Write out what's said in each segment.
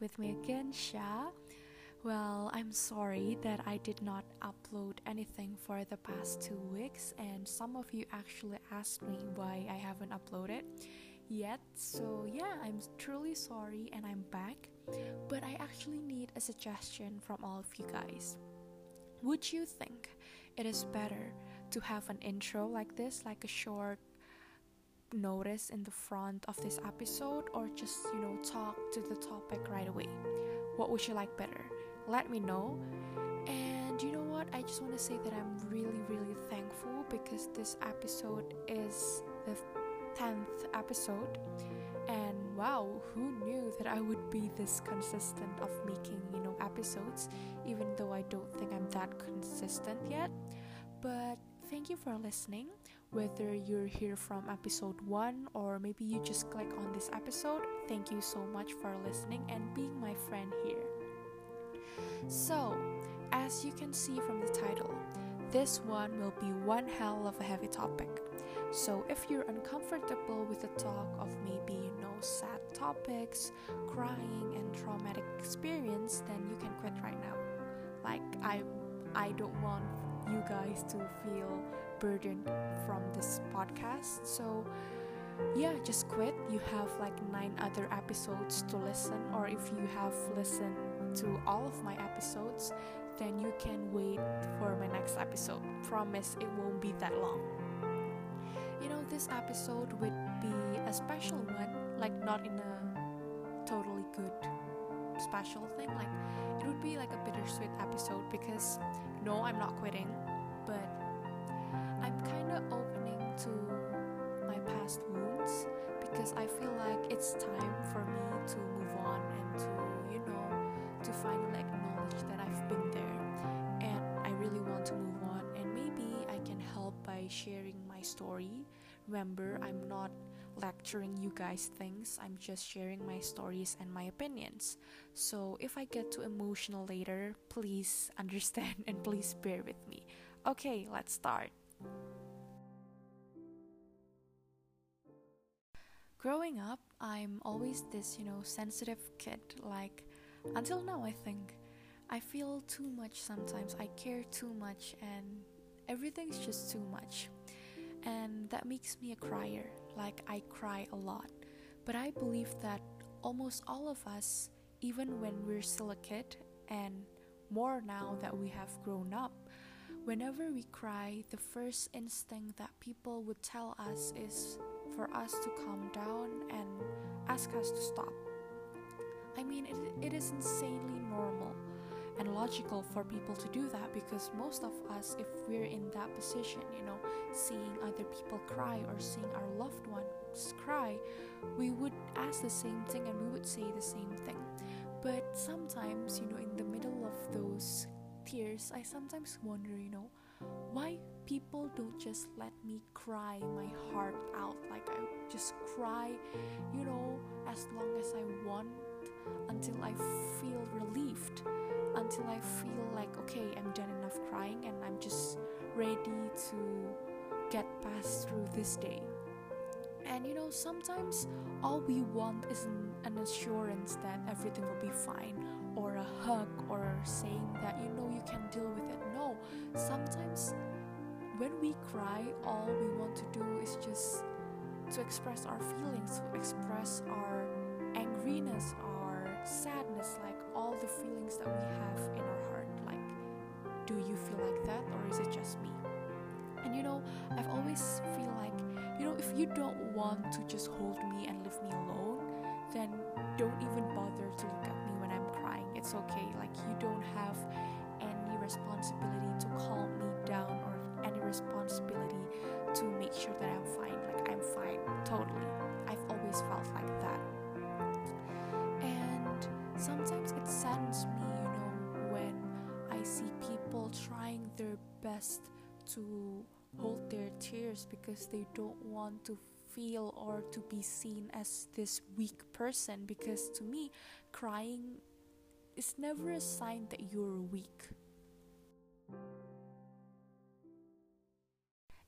with me again, Sha. Well, I'm sorry that I did not upload anything for the past two weeks, and some of you actually asked me why I haven't uploaded yet. So, yeah, I'm truly sorry and I'm back, but I actually need a suggestion from all of you guys. Would you think it is better to have an intro like this, like a short notice in the front of this episode, or just, you know, talk to the topic right away? What would you like better? Let me know. And you know what? I just want to say that I'm really, really thankful because this episode is the 10th episode. And wow, who knew that I would be this consistent of making, you know, episodes, even though I don't think I'm that consistent yet. But thank you for listening. Whether you're here from episode 1 or maybe you just click on this episode, thank you so much for listening and being my friend here. So, as you can see from the title, this one will be one hell of a heavy topic. So, if you're uncomfortable with the talk of maybe, you know, sad topics, crying, and traumatic experience, then you can quit right now. Like, I, I don't want you guys to feel burdened from this podcast. So, yeah, just quit. You have like nine other episodes to listen, or if you have listened to all of my episodes, then you can wait for my next episode. Promise it won't be that long. You know, this episode would be a special one, like not in a totally good special thing. Like, it would be like a bittersweet episode because no, I'm not quitting, to my past wounds because I feel like it's time for me to move on and to, you know, to finally acknowledge that I've been there and I really want to move on and maybe I can help by sharing my story. Remember, I'm not lecturing you guys things, I'm just sharing my stories and my opinions. So if I get too emotional later, please understand and please bear with me. Okay, let's start. Growing up, I'm always this, you know, sensitive kid. Like, until now, I think. I feel too much sometimes. I care too much, and everything's just too much. And that makes me a crier. Like, I cry a lot. But I believe that almost all of us, even when we're still a kid, and more now that we have grown up, whenever we cry, the first instinct that people would tell us is for us to calm down and ask us to stop. I mean, it, it is insanely normal and logical for people to do that because most of us, if we're in that position, you know, seeing other people cry or seeing our loved ones cry, we would ask the same thing and we would say the same thing. But sometimes, you know, in the middle of those tears, I sometimes wonder, you know, why people don't just let me cry my heart out? Like i just cry you know as long as i want until i feel relieved until i feel like okay i'm done enough crying and i'm just ready to get past through this day. And you know sometimes all we want is an, an assurance that everything will be fine or a hug or saying that you know you can deal with it no sometimes when we cry, all we want to do is just to express our feelings, to express our angriness, our sadness, like all the feelings that we have in our heart. Like, do you feel like that, or is it just me? And you know, I've always feel like, you know, if you don't want to just hold me and leave me alone, then don't even bother to look at me when I'm crying. It's okay. Like, you don't have any responsibility to calm me down or any responsibility to make sure that I'm fine. Like, I'm fine, totally. I've always felt like that. And sometimes it saddens me, you know, when I see people trying their best to hold their tears because they don't want to feel or to be seen as this weak person. Because to me, crying is never a sign that you're weak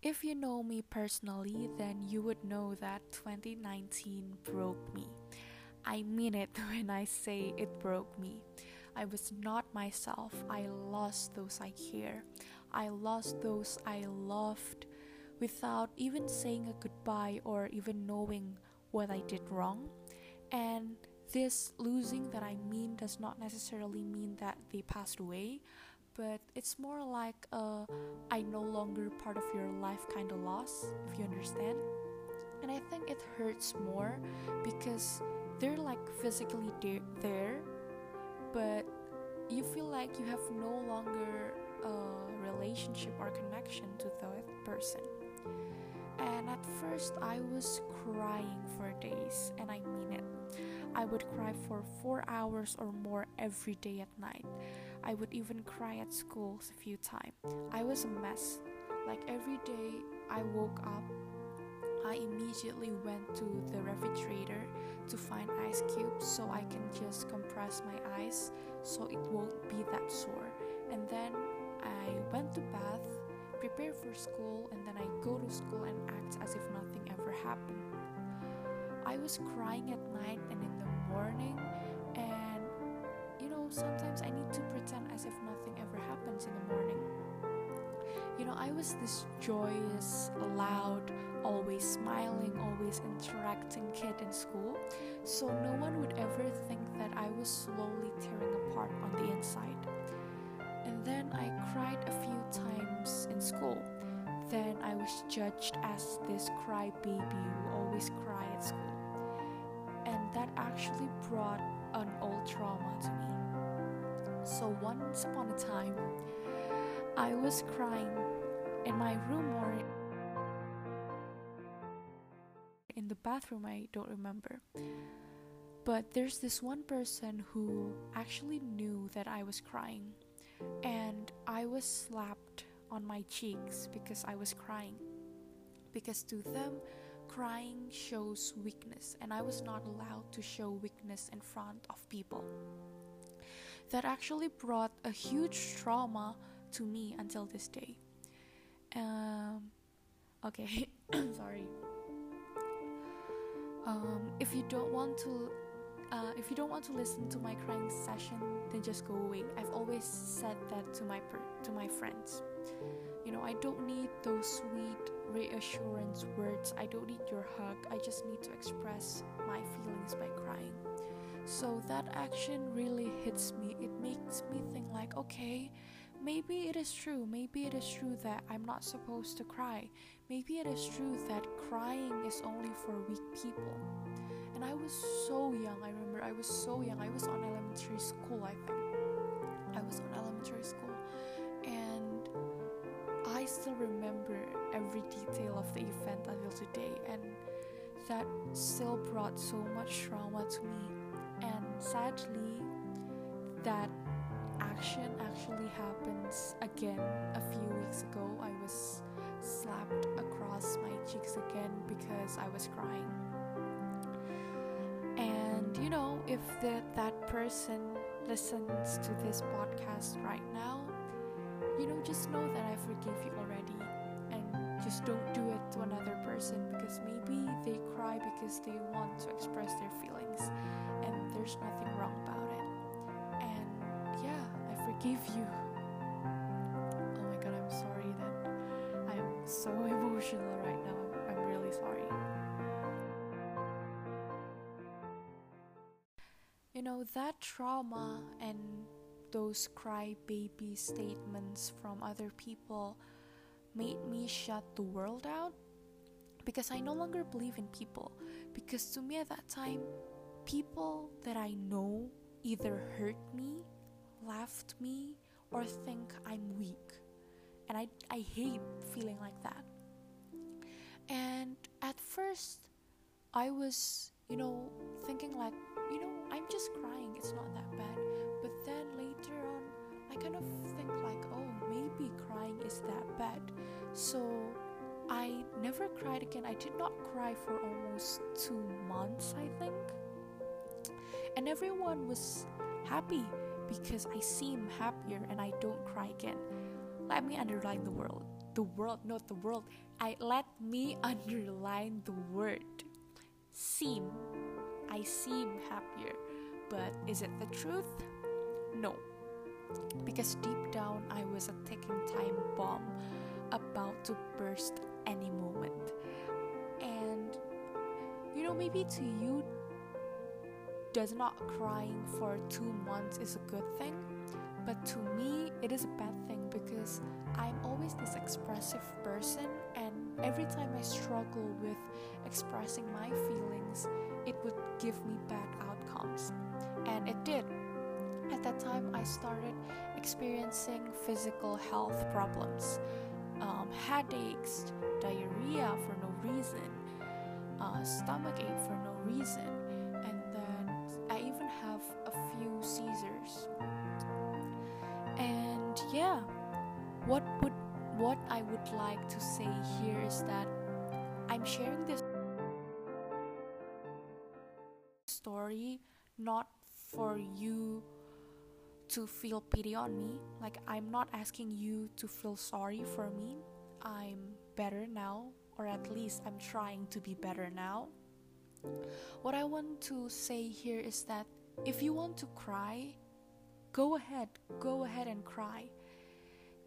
If you know me personally, then you would know that 2019 broke me. I mean it when I say it broke me. I was not myself. I lost those I care. I lost those I loved without even saying a goodbye or even knowing what I did wrong. And this losing that I mean does not necessarily mean that they passed away, but it's more like a I no longer part of your life kind of loss, if you understand. And I think it hurts more because they're like physically de- there, but you feel like you have no longer a relationship or connection to that person. And at first, I was crying for days, and I mean it. I would cry for four hours or more every day at night. I would even cry at school a few times. I was a mess. Like every day I woke up, I immediately went to the refrigerator to find ice cubes so I can just compress my eyes so it won't be that sore. And then I went to bath, prepare for school, and then I go to school and act as if nothing ever happened. I was crying at night and in the morning, and you know, sometimes I need to pretend as if nothing ever happens in the morning. You know, I was this joyous, loud, always smiling, always interacting kid in school, so no one would ever think that I was slowly tearing apart on the inside. And then I cried a few times in school. Then I was judged as this cry baby who always cry at school. And that actually brought an old trauma to me. So once upon a time, I was crying in my room or in the bathroom, I don't remember. But there's this one person who actually knew that I was crying, and I was slapped on my cheeks because I was crying. Because to them, crying shows weakness, and I was not allowed to show weakness in front of people. That actually brought a huge trauma to me until this day. Um, okay, sorry. Um, if you don't want to, uh, if you don't want to listen to my crying session, then just go away. I've always said that to my per- to my friends. You know, I don't need those sweet reassurance words. I don't need your hug. I just need to express my feelings by crying. So that action really hits me. It makes me think like, okay, maybe it is true. Maybe it is true that I'm not supposed to cry. Maybe it is true that crying is only for weak people. And I was so young. I remember I was so young. I was on elementary school, I think. I was on elementary school. Still remember every detail of the event until today. And that still brought so much trauma to me. And sadly, that action actually happens again a few weeks ago. I was slapped across my cheeks again because I was crying. And you know, if the, that person listens to this podcast right now, you know, just know that I forgive you already. Just don't do it to another person because maybe they cry because they want to express their feelings and there's nothing wrong about it. And yeah, I forgive you. Oh my god, I'm sorry that I'm so emotional right now. I'm, I'm really sorry. You know, that trauma and those crybaby statements from other people made me shut the world out because I no longer believe in people. Because to me at that time, people that I know either hurt me, laughed me, or think I'm weak. And I, I hate feeling like that. And at first, I was, you know, thinking like, you know, I'm just crying, it's not that bad. But then later on, I kind of think is that bad. So I never cried again. I did not cry for almost two months, I think. And everyone was happy because I seem happier and I don't cry again. Let me underline the world. The world, not the world. I let me underline the word seem I seem happier. But is it the truth? No. Because deep down, I was a ticking time bomb about to burst any moment. And you know, maybe to you, does not crying for two months is a good thing, but to me, it is a bad thing because I'm always this expressive person, and every time I struggle with expressing my feelings, it would give me bad outcomes. And it did. At that time, I started experiencing physical health problems um, headaches, diarrhea for no reason, uh, stomach ache for no reason, and then I even have a few seizures. And yeah, what would what I would like to say here is that I'm sharing this story not for you to feel pity on me. Like, I'm not asking you to feel sorry for me. I'm better now, or at least I'm trying to be better now. What I want to say here is that if you want to cry, go ahead, go ahead and cry.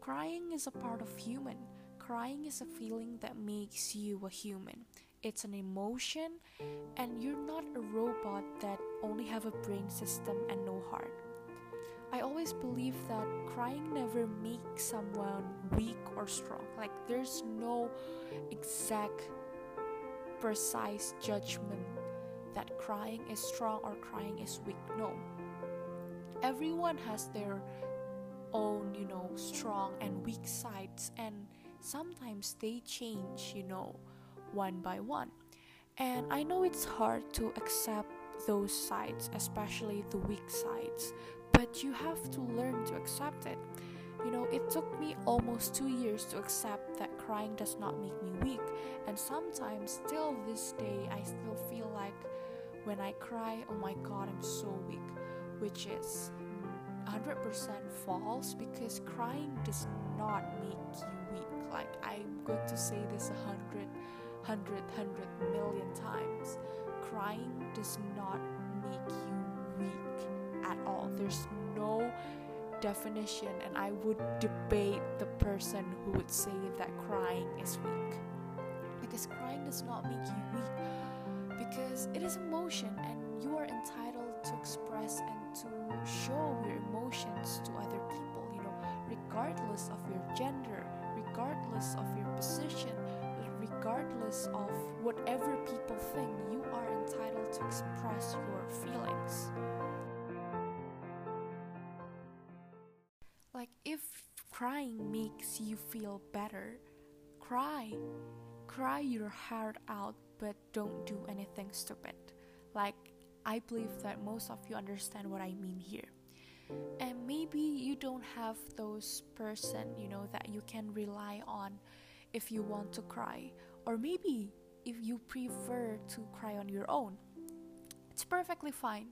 Crying is a part of human. Crying is a feeling that makes you a human. It's an emotion and you're not a robot that only have a brain system and no heart. I always believe that crying never makes someone weak or strong. Like there's no exact precise judgment that crying is strong or crying is weak. No. Everyone has their own, you know, strong and weak sides and sometimes they change, you know, one by one. And I know it's hard to accept those sides, especially the weak sides, but you have to learn to accept it. You know, it took me almost two years to accept that crying does not make me weak, and sometimes, still this day, I still feel like when I cry, oh my god, I'm so weak, which is 100% false because crying does not make you weak. Like, I'm going to say this a hundred, hundred, hundred million times. Crying does not make you weak at all. There's no definition, and I would debate the person who would say that crying is weak. Because crying does not make you weak, because it is emotion, and you are entitled to express and to show your emotions to other people, you know, regardless of your gender, regardless of your position, regardless of whatever people think, you are entitled to express your feelings. Crying makes you feel better, cry. Cry your heart out, but don't do anything stupid. Like, I believe that most of you understand what I mean here. And maybe you don't have those person, you know, that you can rely on if you want to cry, or maybe if you prefer to cry on your own. It's perfectly fine.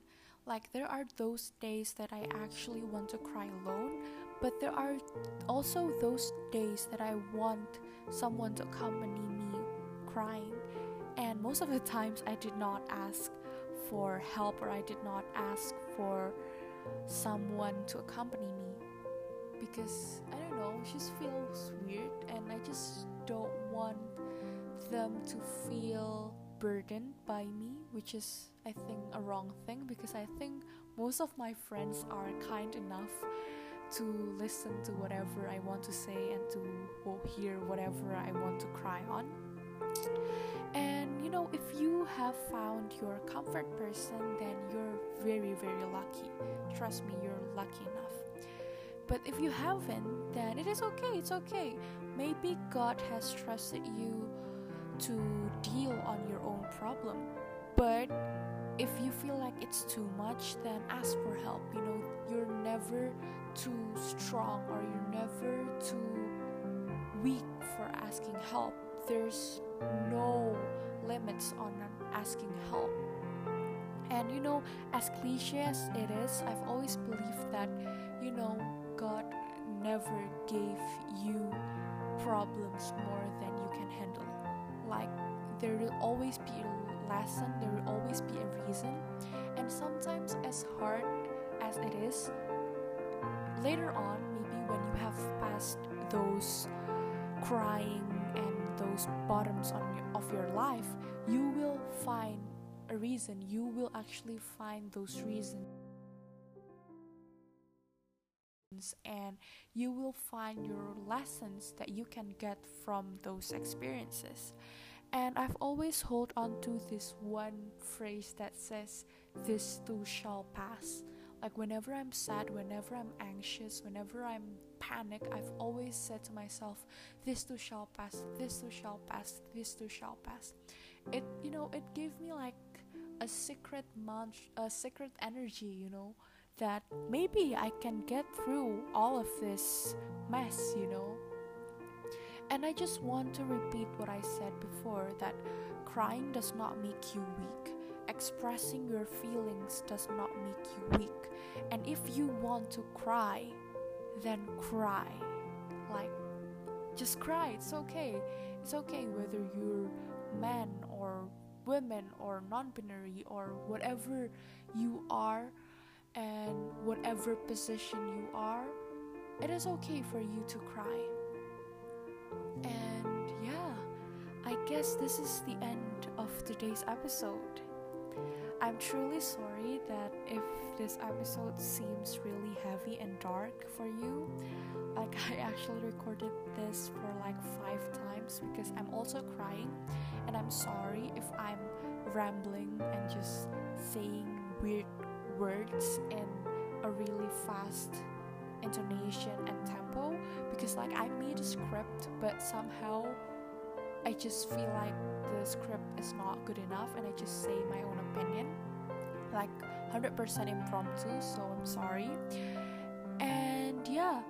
Like, there are those days that I actually want to cry alone, but there are also those days that I want someone to accompany me crying. And most of the times, I did not ask for help or I did not ask for someone to accompany me because I don't know, it just feels weird and I just don't want them to feel burdened by me, which is I think a wrong thing because I think most of my friends are kind enough to listen to whatever I want to say and to hear whatever I want to cry on. And you know, if you have found your comfort person, then you're very, very lucky. Trust me, you're lucky enough. But if you haven't, then it is okay, it's okay. Maybe God has trusted you to deal on your own problem. But if you feel like it's too much, then ask for help. You know, you're never too strong or you're never too weak for asking help. There's no limits on asking help. And you know, as cliche as it is, I've always believed that, you know, God never gave you problems more than you can handle. Like, there will always be a lesson, there will always be a reason. And sometimes, as hard as it is, later on, maybe when you have passed those crying and those bottoms on your, of your life, you will find a reason. You will actually find those reasons and you will find your lessons that you can get from those experiences. And I've always hold on to this one phrase that says, This too shall pass. Like whenever I'm sad, whenever I'm anxious, whenever I'm panic, I've always said to myself, This too shall pass, this too shall pass, this too shall pass. It you know, it gave me like a secret munch a secret energy, you know, that maybe I can get through all of this mess, you know. And I just want to repeat what I said before that crying does not make you weak. Expressing your feelings does not make you weak. And if you want to cry, then cry. Like, just cry. It's okay. It's okay whether you're man or women or non binary or whatever you are and whatever position you are, it is okay for you to cry. And yeah, I guess this is the end of today's episode. I'm truly sorry that if this episode seems really heavy and dark for you, like I actually recorded this for like five times because I'm also crying, and I'm sorry if I'm rambling and just saying weird words in a really fast intonation and tempo because like I made a script but somehow I just feel like the script is not good enough and I just say my own opinion like 100% impromptu so I'm sorry and yeah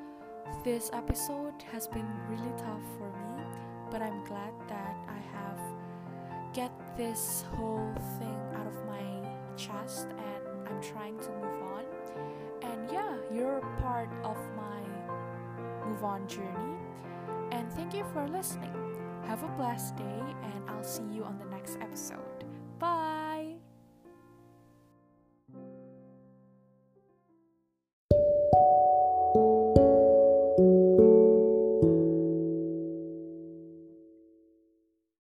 this episode has been really tough for me but I'm glad that I have get this whole thing out of my chest and I'm trying to move on and yeah you're part of my move on journey and thank you for listening have a blessed day, and I'll see you on the next episode. Bye!